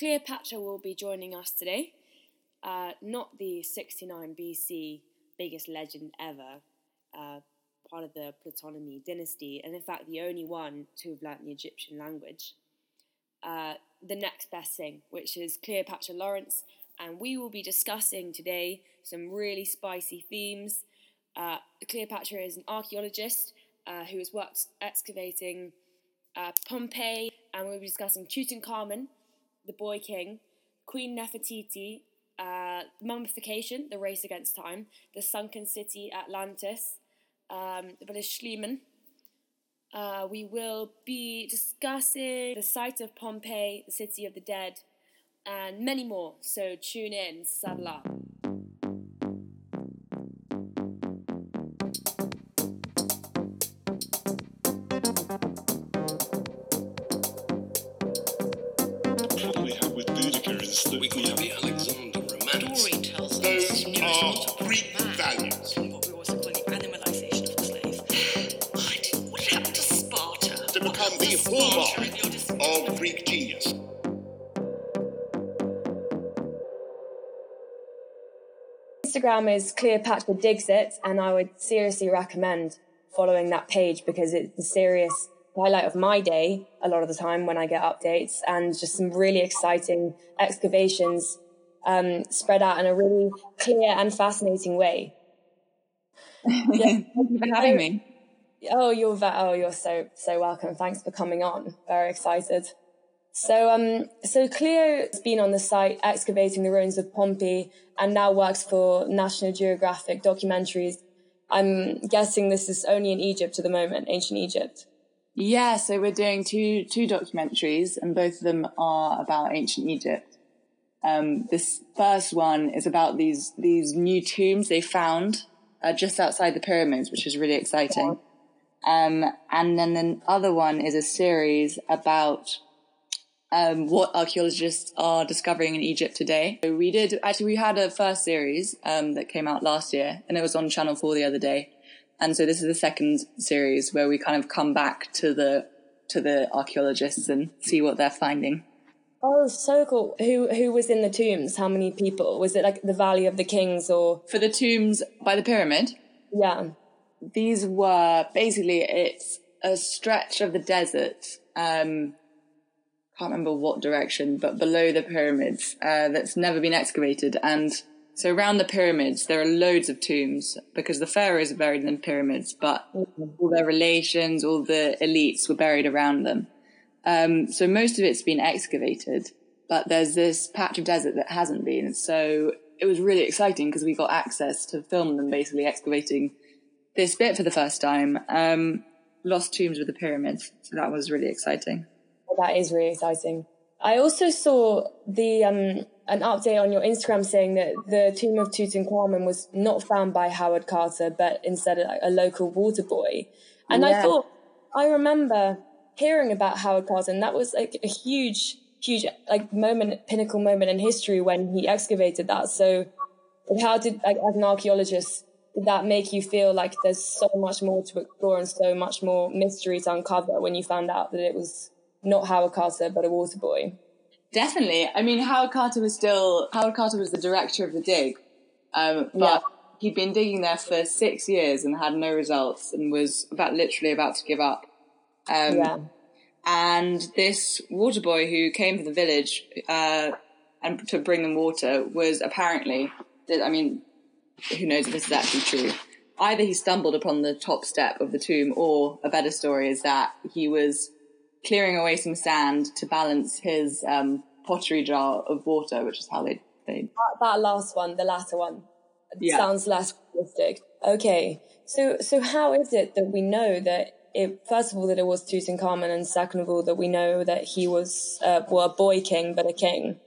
Cleopatra will be joining us today. Uh, not the 69 BC biggest legend ever, uh, part of the Ptolemy dynasty, and in fact the only one to have learnt the Egyptian language. Uh, the next best thing, which is Cleopatra Lawrence, and we will be discussing today some really spicy themes. Uh, Cleopatra is an archaeologist uh, who has worked excavating uh, Pompeii, and we'll be discussing Tutankhamun, the Boy King, Queen Nefertiti, uh, mummification, the race against time, the sunken city Atlantis, um, the British Schliemann. Uh, we will be discussing the site of Pompeii, the city of the dead, and many more. So tune in, saddle up. Instagram is Cleopatra Digs It, and I would seriously recommend following that page because it's the serious highlight of my day a lot of the time when I get updates and just some really exciting excavations um, spread out in a really clear and fascinating way. yeah. Thank you for having me. Oh, you're oh, you're so so welcome. Thanks for coming on. Very excited. So, um, so Cleo has been on the site excavating the ruins of Pompeii and now works for National Geographic documentaries. I'm guessing this is only in Egypt at the moment, ancient Egypt. Yeah, so we're doing two two documentaries, and both of them are about ancient Egypt. Um, this first one is about these these new tombs they found uh, just outside the pyramids, which is really exciting. Um, and then the other one is a series about um, what archaeologists are discovering in Egypt today. So we did actually we had a first series um, that came out last year, and it was on Channel Four the other day. And so this is the second series where we kind of come back to the to the archaeologists and see what they're finding. Oh, so cool. Who who was in the tombs? How many people? Was it like the Valley of the Kings or For the tombs by the pyramid, yeah? these were basically it's a stretch of the desert. Um, can't remember what direction, but below the pyramids uh, that's never been excavated. And so around the pyramids, there are loads of tombs because the pharaohs are buried in the pyramids, but all their relations, all the elites were buried around them. Um, so most of it's been excavated, but there's this patch of desert that hasn't been. So it was really exciting because we got access to film them basically excavating this bit for the first time. Um, lost tombs with the pyramids. So that was really exciting. That is really exciting. I also saw the um, an update on your Instagram saying that the tomb of Tutankhamun was not found by Howard Carter, but instead a, a local water boy. And I thought I remember hearing about Howard Carter, and that was like a huge, huge like moment, pinnacle moment in history when he excavated that. So, how did like as an archaeologist? Did that make you feel like there's so much more to explore and so much more mystery to uncover when you found out that it was not Howard Carter, but a water boy. Definitely. I mean, Howard Carter was still, Howard Carter was the director of the dig. Um, but Yeah. he'd been digging there for six years and had no results and was about literally about to give up. Um, yeah. and this water boy who came from the village uh, and to bring them water was apparently i mean who knows if this is actually true either he stumbled upon the top step of the tomb or a better story is that he was clearing away some sand to balance his um, pottery jar of water which is how they, they That, that last one, the latter one, Yeah. sounds less realistic. Okay. So, so how is it that we know that it, first of all, that it was Tutankhamun, and second of all, that we know that he was, uh, well, a boy king, but a king?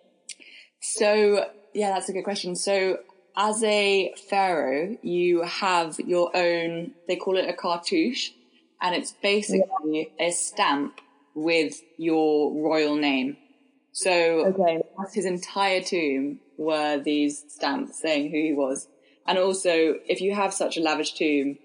So, yeah, that's a good question. So, as a pharaoh, you have your own, they call it a cartouche, and it's basically a stamp with your royal name. So, Okay. his entire tomb were these stamps saying who he was. And also, if you have such a lavish tomb,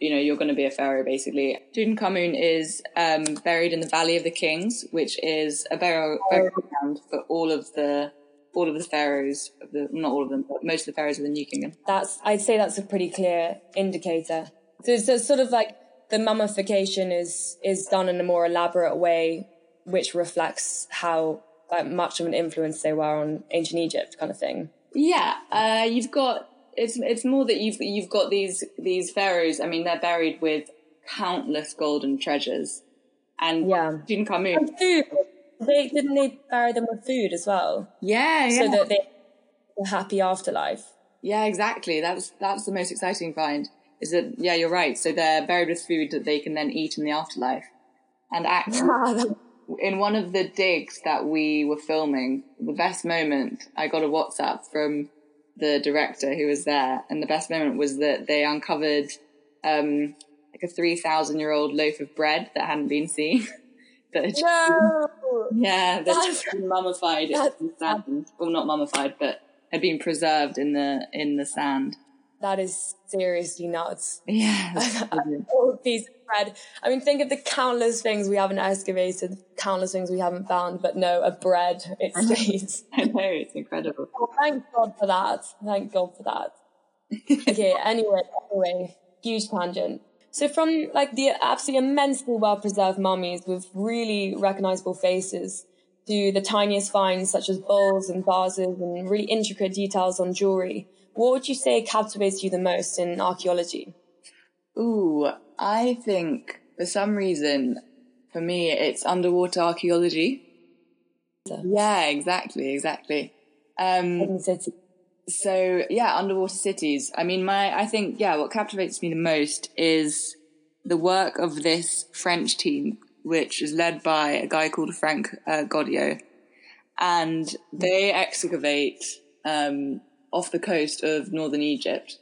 you know, you're going to be a pharaoh basically. Tutankhamun is um, buried in the Valley of the Kings, which is a burial, burial ground for all of the all of the pharaohs of the not all of them, but most of the pharaohs of the New Kingdom. That's I'd say that's a pretty clear indicator. So it's sort of like the mummification is is done in a more elaborate way, which reflects how like, much of an influence they were on ancient Egypt, kind of thing. Yeah, uh, you've got it's it's more that you've you've got these these pharaohs. I mean, they're buried with countless golden treasures, and Yeah. Tutankhamun. And food. They didn't they bury them with food as well, Yeah, yeah, so that they a happy afterlife. yeah, exactly. That's that's the most exciting find. Is that yeah, you're right. So they're buried with food that they can then eat in the afterlife. And actually, in one of the digs that we were filming, the best moment, I got a WhatsApp from the director who was there, and the best moment was that they uncovered um, like a three thousand year old loaf of bread that hadn't been seen. that had just no. yeah, that's been mummified in that's- the sand. Well, not mummified, but had been preserved in the in the sand. That is seriously nuts. Yeah, oh, that's piece of bread. I mean, think of the countless things we haven't excavated, countless things we haven't found, but no, a bread. It stays. I know it's incredible. Well, thank God for that. Thank God for that. okay, anyway, anyway, huge tangent. So from like the absolutely immensely well preserved mummies with really recognizable faces to the tiniest finds such as bowls and vases and really intricate details on jewelry, what would you say captivates you the most in archaeology? Ooh, I think for some reason, for me, it's underwater archaeology. Yeah, exactly, exactly. Um, so yeah, underwater cities. I mean, my I think yeah, what captivates me the most is the work of this French team, which is led by a guy called Franck uh, Goddio, and they excavate um, off the coast of northern Egypt,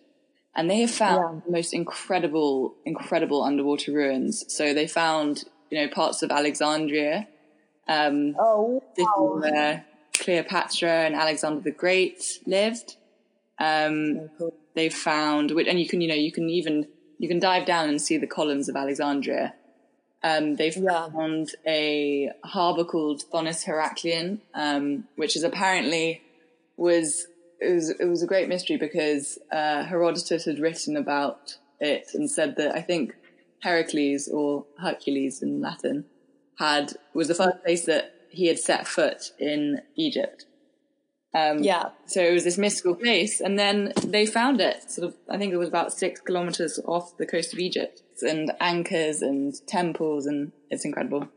and they have found the most incredible, incredible underwater ruins. So they found you know parts of Alexandria. Um, Oh, this is where Cleopatra and Alexander the Great lived. Um, cool. they found, which- and you can, you know, you can even you can dive down and see the columns of Alexandria. Um, they Yeah. found a harbor called Thonis Heracleion, um, which is apparently was it was it was a great mystery because uh, Herodotus had written about it and said that I think Heracles or Hercules in Latin had was the first place that he had set foot in Egypt. Um, Yeah. so it was this mystical place, and then they found it. Sort of, I think it was about six kilometers off the coast of Egypt, and anchors and temples, and it's incredible.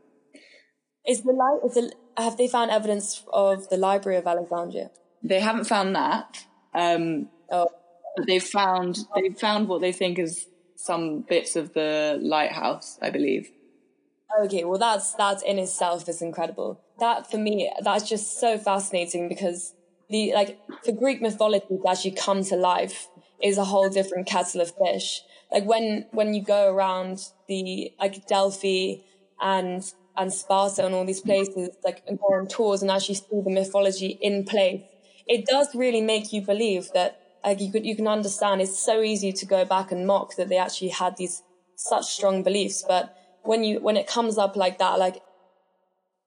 Is the li- is the, have they found evidence of the Library of Alexandria? They haven't found that, um, Oh, but they've found they've found what they think is some bits of the lighthouse, I believe. Okay, well that's that in itself is incredible. That for me, that's just so fascinating because the like for Greek mythology to actually come to life is a whole different kettle of fish. Like when when you go around the like Delphi and and Sparta and all these places, like and go on tours and actually see the mythology in place, it does really make you believe that like you could you can understand. It's so easy to go back and mock that they actually had these such strong beliefs, but when you when it comes up like that, like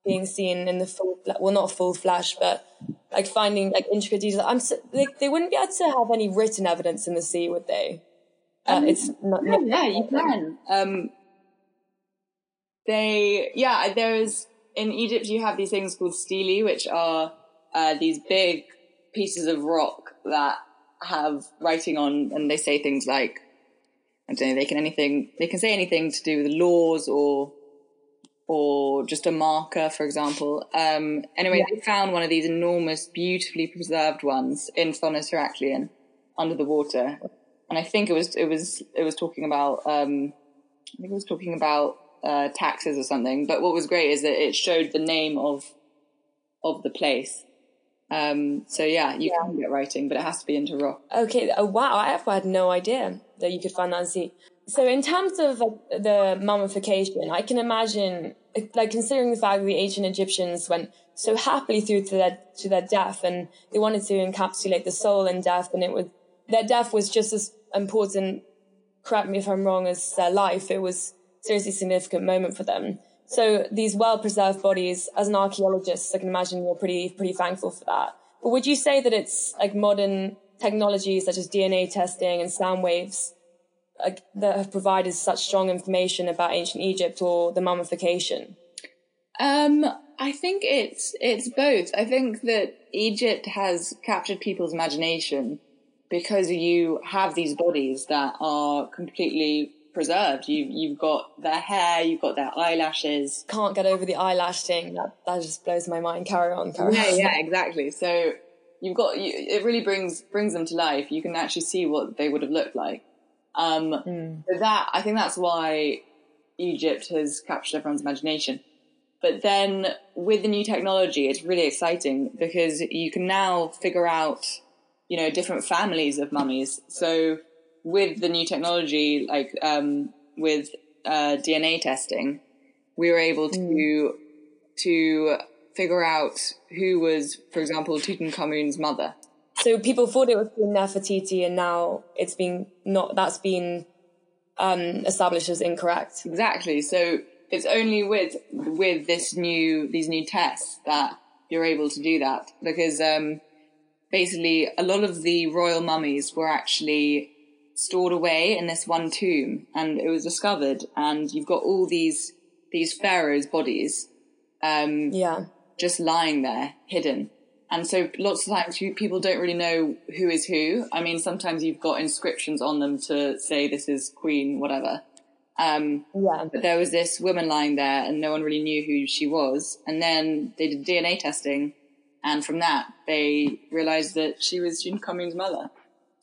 being seen in the full well not full flash, but like finding like intricate details. I'm so, they they wouldn't be able to have any written evidence in the sea, would they? Uh, it's not. Yeah, yeah, you can. Um, they, yeah, there's in Egypt you have these things called stelae, which are uh, these big pieces of rock that have writing on, and they say things like, I don't know, they can anything, they can say anything to do with laws or or just a marker, for example. Um, anyway, they found one of these enormous, beautifully preserved ones in Thonis Heracleion under the water, and I think it was it was it was talking about um, I think it was talking about uh, taxes or something. But what was great is that it showed the name of of the place. Um, so yeah, you can get writing, but it has to be into rock. Okay. Oh wow! I had no idea that you could find that sea. So in terms of like, the mummification, I can imagine, like considering the fact that the ancient Egyptians went so happily through to their to their death, and they wanted to encapsulate the soul in death, and it was their death was just as important correct me if I'm wrong, as their life. It was seriously significant moment for them. So these well preserved bodies, as an archaeologist, I can imagine you're pretty pretty thankful for that. But would you say that it's like modern technologies such as DNA testing and sound waves that have provided such strong information about ancient Egypt or the mummification? Um, I think it's it's both. I think that Egypt has captured people's imagination because you have these bodies that are completely preserved. You you've got their hair, you've got their eyelashes. Can't get over the eyelash thing. That that just blows my mind. Carry on, carry Yeah, on. yeah, exactly. So you've got you, it really brings brings them to life. You can actually see what they would have looked like. Um, so that I think that's why Egypt has captured everyone's imagination. But then with the new technology, it's really exciting because you can now figure out, you know, different families of mummies. So with the new technology, like um, with uh, DNA testing, we were able to to figure out who was, for example, Tutankhamun's mother. So people thought it was Queen Nefertiti, and now it's been not. That's been um, established as incorrect. Exactly. So it's only with with this new these new tests that you're able to do that because um, basically a lot of the royal mummies were actually stored away in this one tomb, and it was discovered. And you've got all these these pharaohs' bodies um, Yeah. just lying there, hidden. And so lots of times people don't really know who is who. I mean, sometimes you've got inscriptions on them to say this is Queen, whatever. Um, Yeah. but there was this woman lying there and no one really knew who she was. And then they did DNA testing. And from that, they realized that she was Tutankhamun's mother.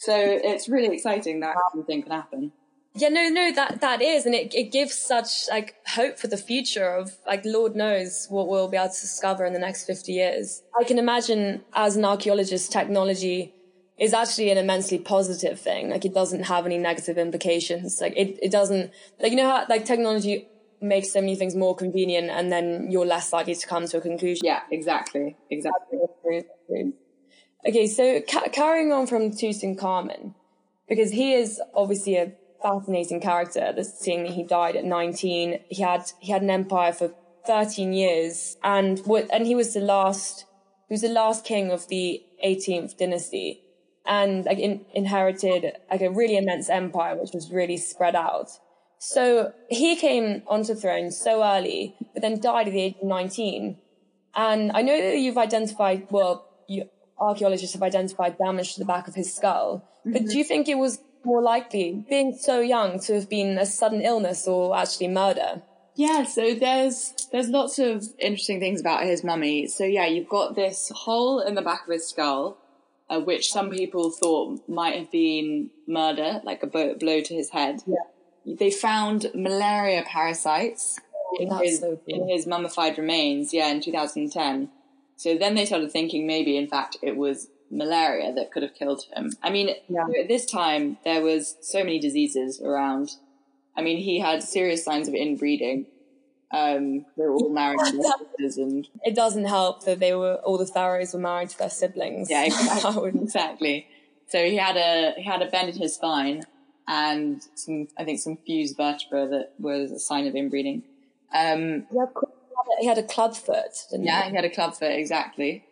So it's really exciting that everything can happen. Yeah, no, no, that that is, and it, it gives such like hope for the future of like Lord knows what we'll be able to discover in the next fifty years. I can imagine as an archaeologist, technology is actually an immensely positive thing. Like it doesn't have any negative implications. Like it, it doesn't like you know how like technology makes so many things more convenient, and then you're less likely to come to a conclusion. Yeah, exactly. Exactly. Okay, so ca- carrying on from Tutankhamun, because he is obviously a fascinating character. This seeing that he died at 19, he had he had an empire for 13 years, and what and he was the last he was the last king of the 18th dynasty, and like in, inherited like a really immense empire which was really spread out. So he came onto the throne so early, but then died at the age of 19. And I know that you've identified, well, archaeologists have identified damage to the back of his skull. But do you think it was more likely, being so young, to have been a sudden illness or actually murder? Yeah, so there's there's lots of interesting things about his mummy. So yeah, you've got this hole in the back of his skull, uh, which some people thought might have been murder, like a blow to his head. Yeah. They found malaria parasites in his, so in his mummified remains. Yeah, in 2010. So then they started thinking maybe, in fact, it was malaria that could have killed him. I mean, Yeah. at this time there was so many diseases around. I mean, he had serious signs of inbreeding. Um, they were all married to their sisters, and It doesn't help that they were all the pharaohs were married to their siblings. yeah, exactly. exactly. So he had a he had a bend in his spine and some, I think, some fused vertebra that was a sign of inbreeding. Um, Yeah. He had a club foot, didn't Yeah, he? he had a club foot exactly.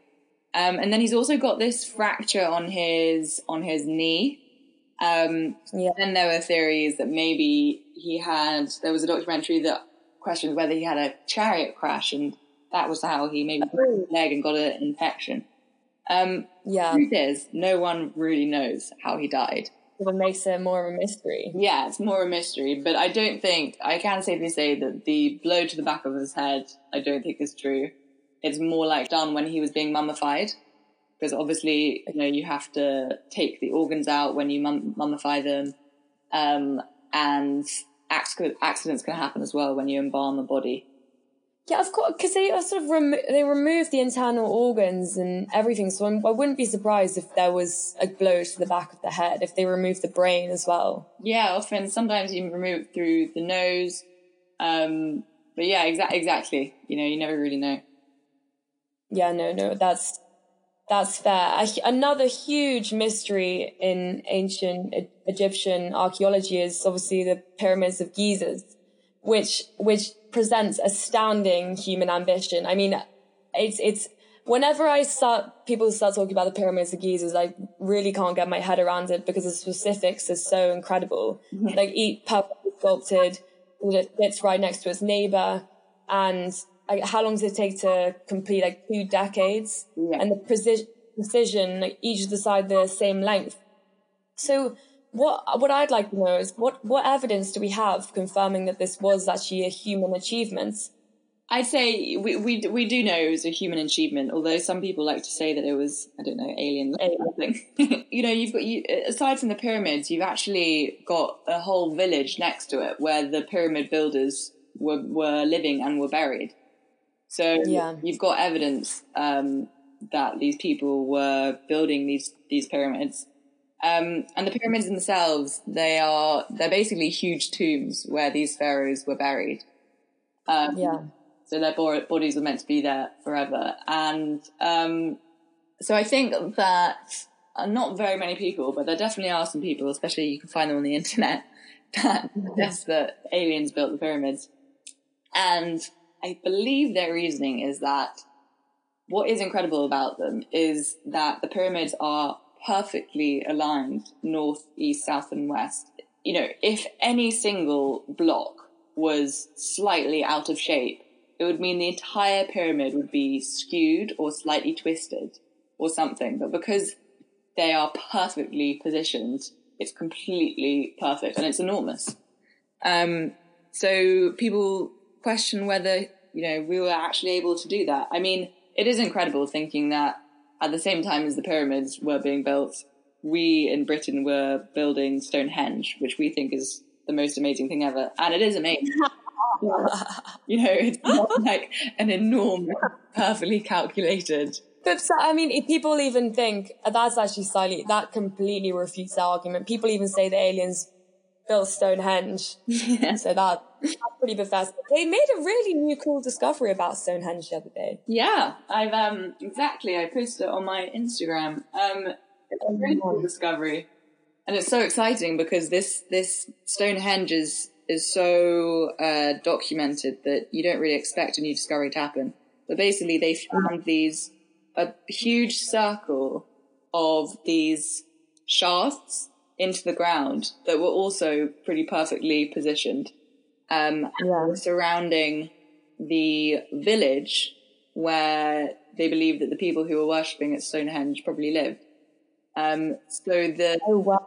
Um, and then he's also got this fracture on his on his knee. Um, Yeah. And there were theories that maybe he had. There was a documentary that questioned whether he had a chariot crash, and that was how he maybe broke his leg and got an infection. Um, Yeah, truth is, no one really knows how he died. What makes it more of a mystery. Yeah, it's more a mystery, but I don't think I can safely say that the blow to the back of his head, I don't think is true. It's more like done when he was being mummified, because obviously, you know, you have to take the organs out when you mum- mummify them, um, and acc- accidents can happen as well when you embalm a body. Yeah, of course, because they are sort of remo- they remove the internal organs and everything. So I'm, I wouldn't be surprised if there was a blow to the back of the head if they removed the brain as well. Yeah, often sometimes you remove it through the nose, um, but yeah, exa- exactly. You know, you never really know. Yeah, no, no, that's That's fair. Another huge mystery in ancient Egyptian archaeology is obviously the pyramids of Giza, which which presents astounding human ambition. I mean, it's it's whenever I start people start talking about the pyramids of Giza, I really can't get my head around it because the specifics are so incredible. Mm-hmm. Like each perfectly sculpted, it sits right next to its neighbor, and like, how long does it take to complete? Like two decades, Yeah. and the precision, precision, like each of the side the same length. So what what I'd like to know is what what evidence do we have confirming that this was actually a human achievement? I'd say we, we we do know it was a human achievement, although some people like to say that it was I don't know alien something. you know, you've got you aside from the pyramids, you've actually got a whole village next to it where the pyramid builders were were living and were buried. So Yeah. you've got evidence um, that these people were building these these pyramids. Um, and the pyramids themselves, they are they're basically huge tombs where these pharaohs were buried. Um, Yeah. so their bo- bodies were meant to be there forever. And um, so I think that uh, not very many people, but there definitely are some people, especially you can find them on the internet, that suggest that aliens built the pyramids. And I believe their reasoning is that what is incredible about them is that the pyramids are perfectly aligned north, east, south, and west. You know, if any single block was slightly out of shape, it would mean the entire pyramid would be skewed or slightly twisted or something. But because they are perfectly positioned, it's completely perfect and it's enormous. Um, so people question whether, you know, we were actually able to do that. I mean, it is incredible thinking that at the same time as the pyramids were being built, we in Britain were building Stonehenge, which we think is the most amazing thing ever. And it is amazing. you know, it's not like an enormous, perfectly calculated. But so- I mean, people even think that's actually slightly that completely refutes the argument. People even say the aliens built Stonehenge, so that Bethesda. They made a really new, cool discovery about Stonehenge the other day. Yeah, I've um exactly. I posted it on my Instagram. Um, it's a really cool discovery, and it's so exciting because this this Stonehenge is is so uh, documented that you don't really expect a new discovery to happen. But basically, they found these a huge circle of these shafts into the ground that were also pretty perfectly positioned um, Yeah. surrounding the village where they believe that the people who were worshipping at Stonehenge probably lived. Um, so the Oh wow!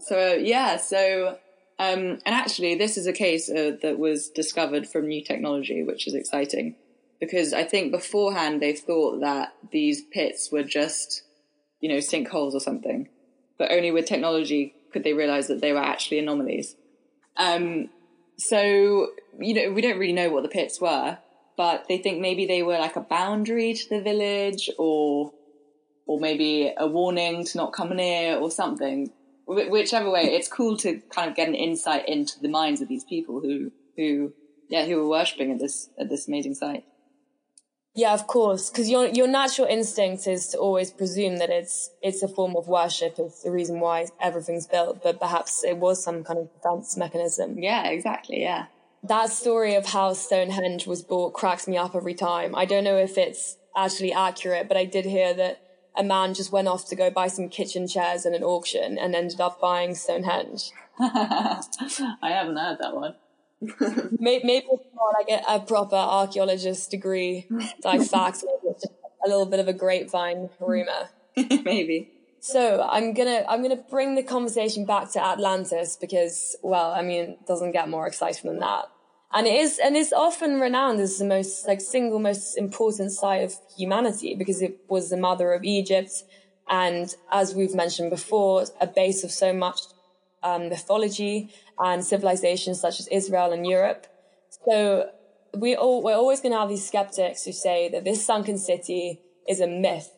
so yeah, so um, and actually, this is a case uh, that was discovered from new technology, which is exciting because I think beforehand they thought that these pits were just you know sinkholes or something, but only with technology could they realize that they were actually anomalies. Um, so you know we don't really know what the pits were, but they think maybe they were like a boundary to the village or or maybe a warning to not come near or something. Wh- Whichever way, it's cool to kind of get an insight into the minds of these people who, who, yeah, who were worshipping at this at this amazing site. Yeah, of course, because your your natural instinct is to always presume that it's it's a form of worship. It's the reason why everything's built, but perhaps it was some kind of defense mechanism. Yeah, exactly. Yeah, that story of how Stonehenge was built cracks me up every time. I don't know if it's actually accurate, but I did hear that a man just went off to go buy some kitchen chairs in an auction and ended up buying Stonehenge. I haven't heard that one. Maybe, maybe like a, a proper archaeologist degree type fact, maybe it's just a little bit of a grapevine rumor. maybe. So I'm gonna I'm gonna bring the conversation back to Atlantis because well I mean it doesn't get more exciting than that, and it is and it's often renowned as the most like single most important site of humanity because it was the mother of Egypt, and as we've mentioned before, a base of so much um, mythology and civilizations such as Israel and Europe. So we all we're always going to have these skeptics who say that this sunken city is a myth.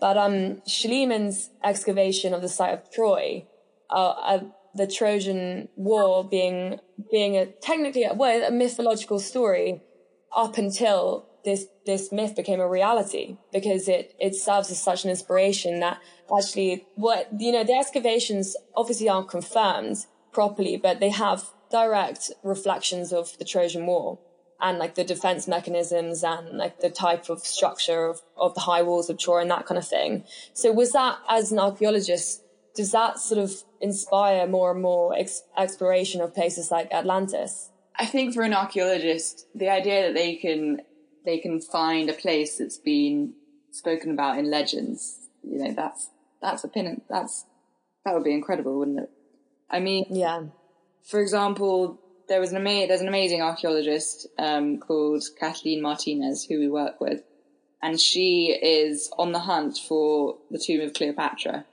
But um, Schliemann's excavation of the site of Troy, uh, uh, the Trojan War being being a technically well, a mythological story up until this this myth became a reality because it it serves as such an inspiration that actually what you know the excavations obviously aren't confirmed properly, but they have direct reflections of the Trojan War and like the defense mechanisms and like the type of structure of, of the high walls of Troy and that kind of thing. So was that as an archaeologist, does that sort of inspire more and more ex- exploration of places like Atlantis? I think for an archaeologist, the idea that they can they can find a place that's been spoken about in legends, you know, that's that's a pin. That's that would be incredible, wouldn't it? I mean, Yeah. for example, there was an ama- there's an amazing archaeologist um, called Kathleen Martinez who we work with, and she is on the hunt for the tomb of Cleopatra.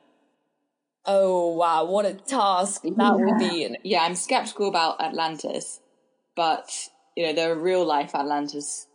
Oh wow, what a task that will be. Yeah, I'm skeptical about Atlantis, but you know there are real life Atlantis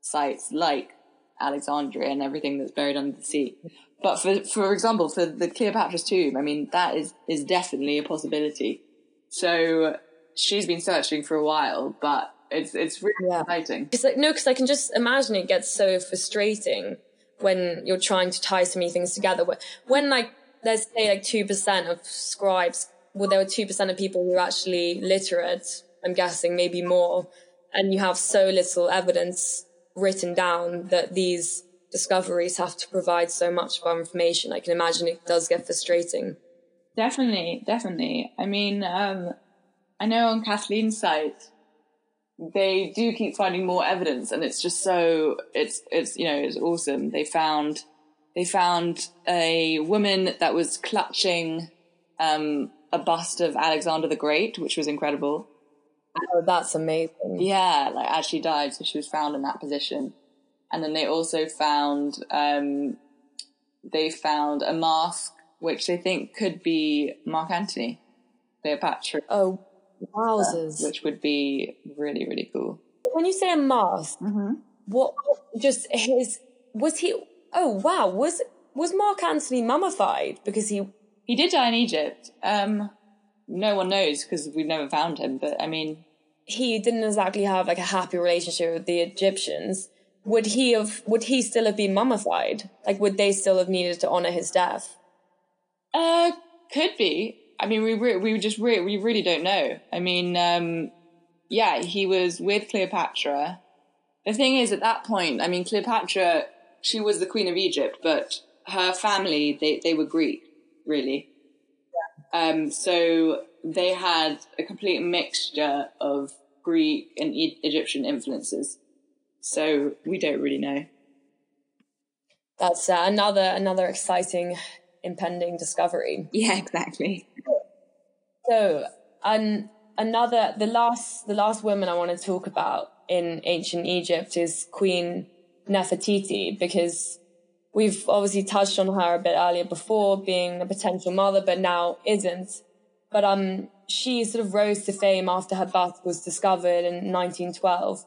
sites like Alexandria and everything that's buried under the sea. But for for example, for the Cleopatra's tomb, I mean that is is definitely a possibility. So she's been searching for a while, but it's it's really Yeah. exciting. It's like no, because I can just imagine it gets so frustrating when you're trying to tie so many things together. When- When like let's say like two percent of scribes, well, there were two percent of people who are actually literate. I'm guessing maybe more, and you have so little evidence written down that these discoveries have to provide so much of our information. I can imagine it does get frustrating. Definitely, definitely. I mean, um, I know on Kathleen's site, they do keep finding more evidence, and it's just so it's it's you know it's awesome. They found they found a woman that was clutching um, a bust of Alexander the Great, which was incredible. Oh, that's amazing. Yeah, like as she died, so she was found in that position. And then they also found um, they found a mask which they think could be Mark Antony, Cleopatra, Oh, wowzers! which would be really really cool. when you say a mask, what just his was he? Oh wow, was was Mark Antony mummified because he? He did die in Egypt. Um, no one knows because we've never found him. But I mean, He didn't exactly have like a happy relationship with the Egyptians. Would he have? Would he still have been mummified? Like, would they still have needed to honor his death? Uh, could be. I mean, we re- we just re- we really don't know. I mean, um, yeah, he was with Cleopatra. The thing is, at that point, I mean, Cleopatra, she was the queen of Egypt, but her family they they were Greek, really. Um, so they had a complete mixture of Greek and e- Egyptian influences. So we don't really know. That's uh, another another exciting impending discovery. Yeah, exactly. So, um, another the last the last woman I want to talk about in ancient Egypt is Queen Nefertiti because we've obviously touched on her a bit earlier before being a potential mother, but now isn't. But um, she sort of rose to fame after her bust was discovered in 1912,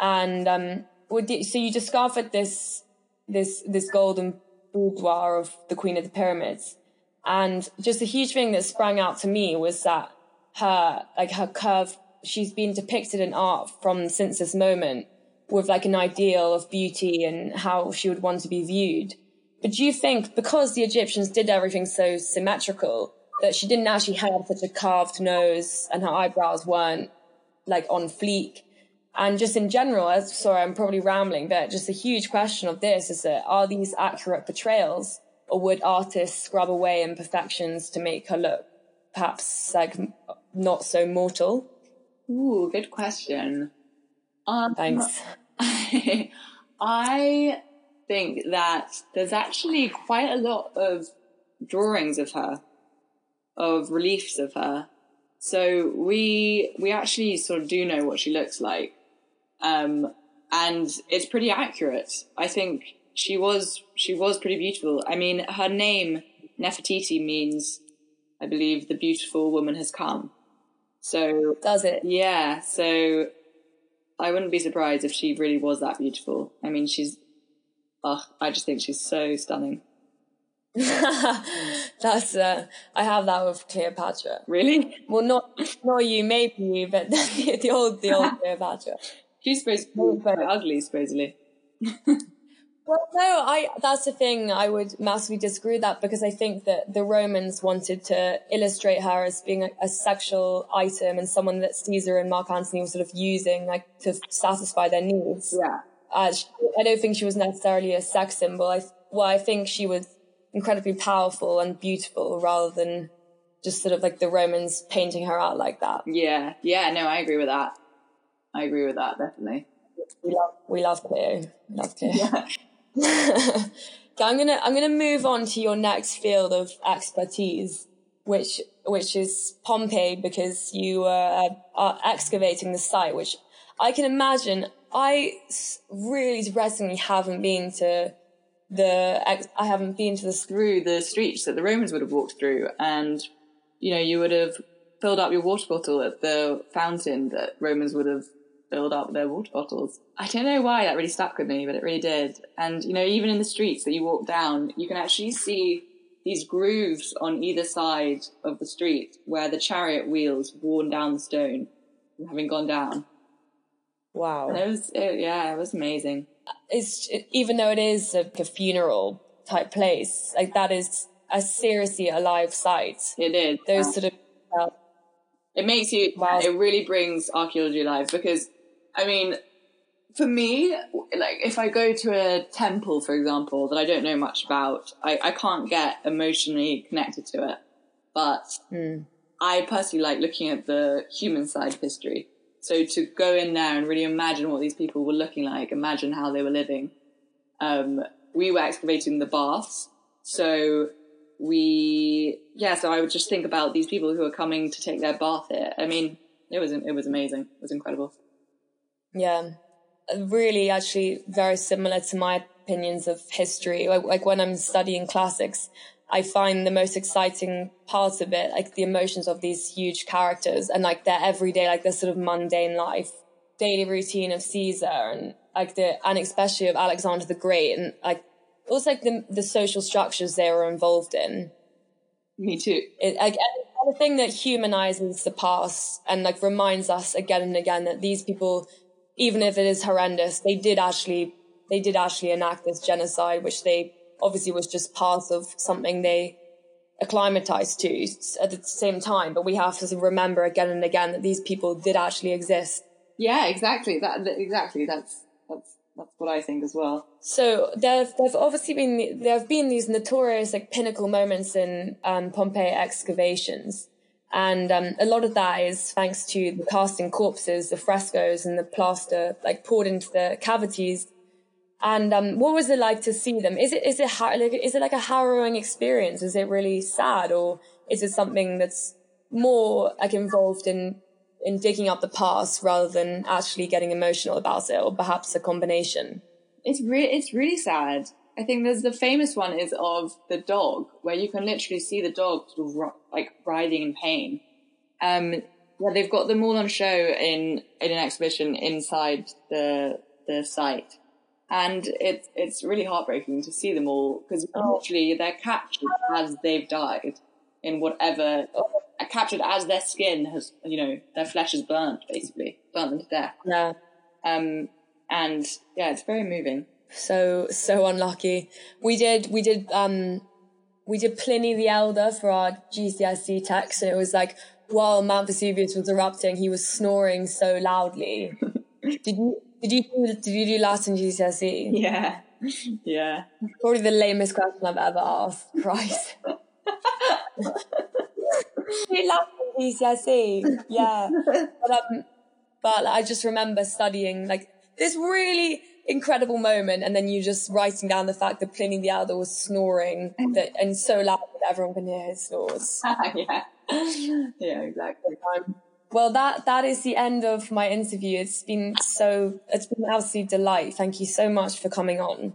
and um, would you- so you discovered this this this golden boudoir of the Queen of the Pyramids. And just a huge thing that sprang out to me was that her, like her curve, she's been depicted in art from since this moment with like an ideal of beauty and how she would want to be viewed. But do you think because the Egyptians did everything so symmetrical that she didn't actually have such a carved nose and her eyebrows weren't like on fleek? And just in general, as sorry, I'm probably rambling, but just a huge question of this is that are these accurate portrayals or would artists scrub away imperfections to make her look perhaps like not so mortal? Ooh, good question. Um, Thanks. I think that there's actually quite a lot of drawings of her, of reliefs of her. So we we actually sort of do know what she looks like, um, and it's pretty accurate. I think she was she was pretty beautiful. I mean, her name Nefertiti means, I believe, the beautiful woman has come. So Does it? yeah, so I wouldn't be surprised if she really was that beautiful. I mean, she's, oh, I just think she's so stunning. That's uh, I have that with Cleopatra. Really? Well, not not you, maybe you, but the, the old the old Cleopatra. She's supposed to be quite ugly, supposedly. Well, no, I that's the thing. I would massively disagree with that because I think that the Romans wanted to illustrate her as being a, a sexual item and someone that Caesar and Mark Antony were sort of using like to satisfy their needs. Yeah. Uh, she, I don't think she was necessarily a sex symbol. I well, I think she was incredibly powerful and beautiful rather than just sort of like the Romans painting her out like that. Yeah. Yeah. No, I agree with that. I agree with that definitely. We love, we love Cleo. We love Cleo. Okay, I'm gonna I'm gonna move on to your next field of expertise, which which is Pompeii, because you uh, are excavating the site, which I can imagine. I really depressingly haven't been to the I haven't been to the Through the streets that the Romans would have walked through, and you know, you would have filled up your water bottle at the fountain that Romans would have filled up their water bottles. I don't know why that really stuck with me, but it really did. And you know, even in the streets that you walk down, you can actually see these grooves on either side of the street where the chariot wheels worn down the stone from having gone down. wow. And it was, it, yeah, it was amazing. it's even though it is a, a funeral type place, like that is a seriously alive site. It did. Those yeah. sort of uh, It makes you, Wow. it really brings archaeology alive because, I mean, for me, like if I go to a temple, for example, that I don't know much about, I, I can't get emotionally connected to it. But I personally like looking at the human side of history. So to go in there and really imagine what these people were looking like, imagine how they were living. Um, we were excavating the baths. So we, yeah, so I would just think about these people who are coming to take their bath here. I mean, it was, it was amazing. It was incredible. Yeah, uh, really actually very similar to my opinions of history. Like, like when I'm studying classics, I find the most exciting part of it, like the emotions of these huge characters and like their everyday, like their sort of mundane life, daily routine of Caesar and like the, and especially of Alexander the Great and like also like the, the social structures they were involved in. Me too. it, again, the thing that humanizes the past and like reminds us again and again that these people, even if it is horrendous, they did actually they did actually enact this genocide, which they obviously was just part of something they acclimatized to at the same time. But we have to remember again and again that these people did actually exist. Yeah, exactly. That, exactly. That's, that's, that's what I think as well. So there've there've obviously been there have been these notorious like pinnacle moments in um, Pompeii excavations, and um, a lot of that is thanks to the casting corpses, the frescoes, and the plaster like poured into the cavities. And um, what was it like to see them? Is it is it like is it like a harrowing experience? Is it really sad, or is it something that's more like involved in in digging up the past rather than actually getting emotional about it, or perhaps a combination? It's really, it's really sad. I think there's the famous one is of the dog, where you can literally see the dog sort of ro- like writhing in pain. Um, yeah, they've got them all on show in in an exhibition inside the the site, and it's it's really heartbreaking to see them all because literally they're captured as they've died in whatever uh, captured as their skin has you know their flesh is burnt basically burnt them to death. Yeah. Um, and yeah, it's very moving. So so unlucky. We did we did um we did Pliny the Elder for our GCSE text, and it was like while Mount Vesuvius was erupting, he was snoring so loudly. did you did you do, did you do Latin GCSE? Yeah. Yeah. Probably the lamest question I've ever asked. Christ. you Latin GCSE, yeah. But um, but I just remember studying like this really incredible moment, and then you just writing down the fact that Pliny the Elder was snoring that and so loud that everyone can hear his snores. yeah. Yeah, exactly. Um, well, that that is the end of my interview. It's been so it's been an absolute delight. Thank you so much for coming on.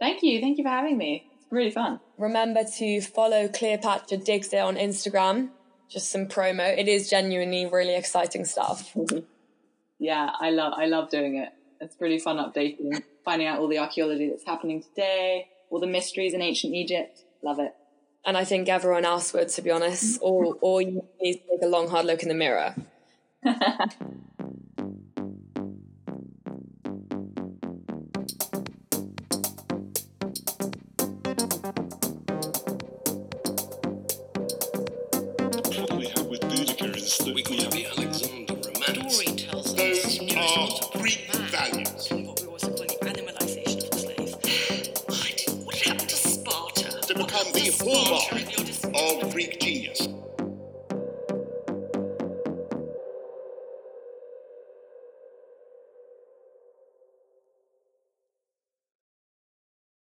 Thank you. Thank you for having me. It's really fun. Remember to follow Cleopatra Digs It on Instagram. Just some promo. It is genuinely really exciting stuff. Yeah, I love I love doing it. It's really fun updating, finding out all the archaeology that's happening today, all the mysteries in ancient Egypt. Love it. And I think everyone else would, to be honest. Or or you need to take a long hard look in the mirror.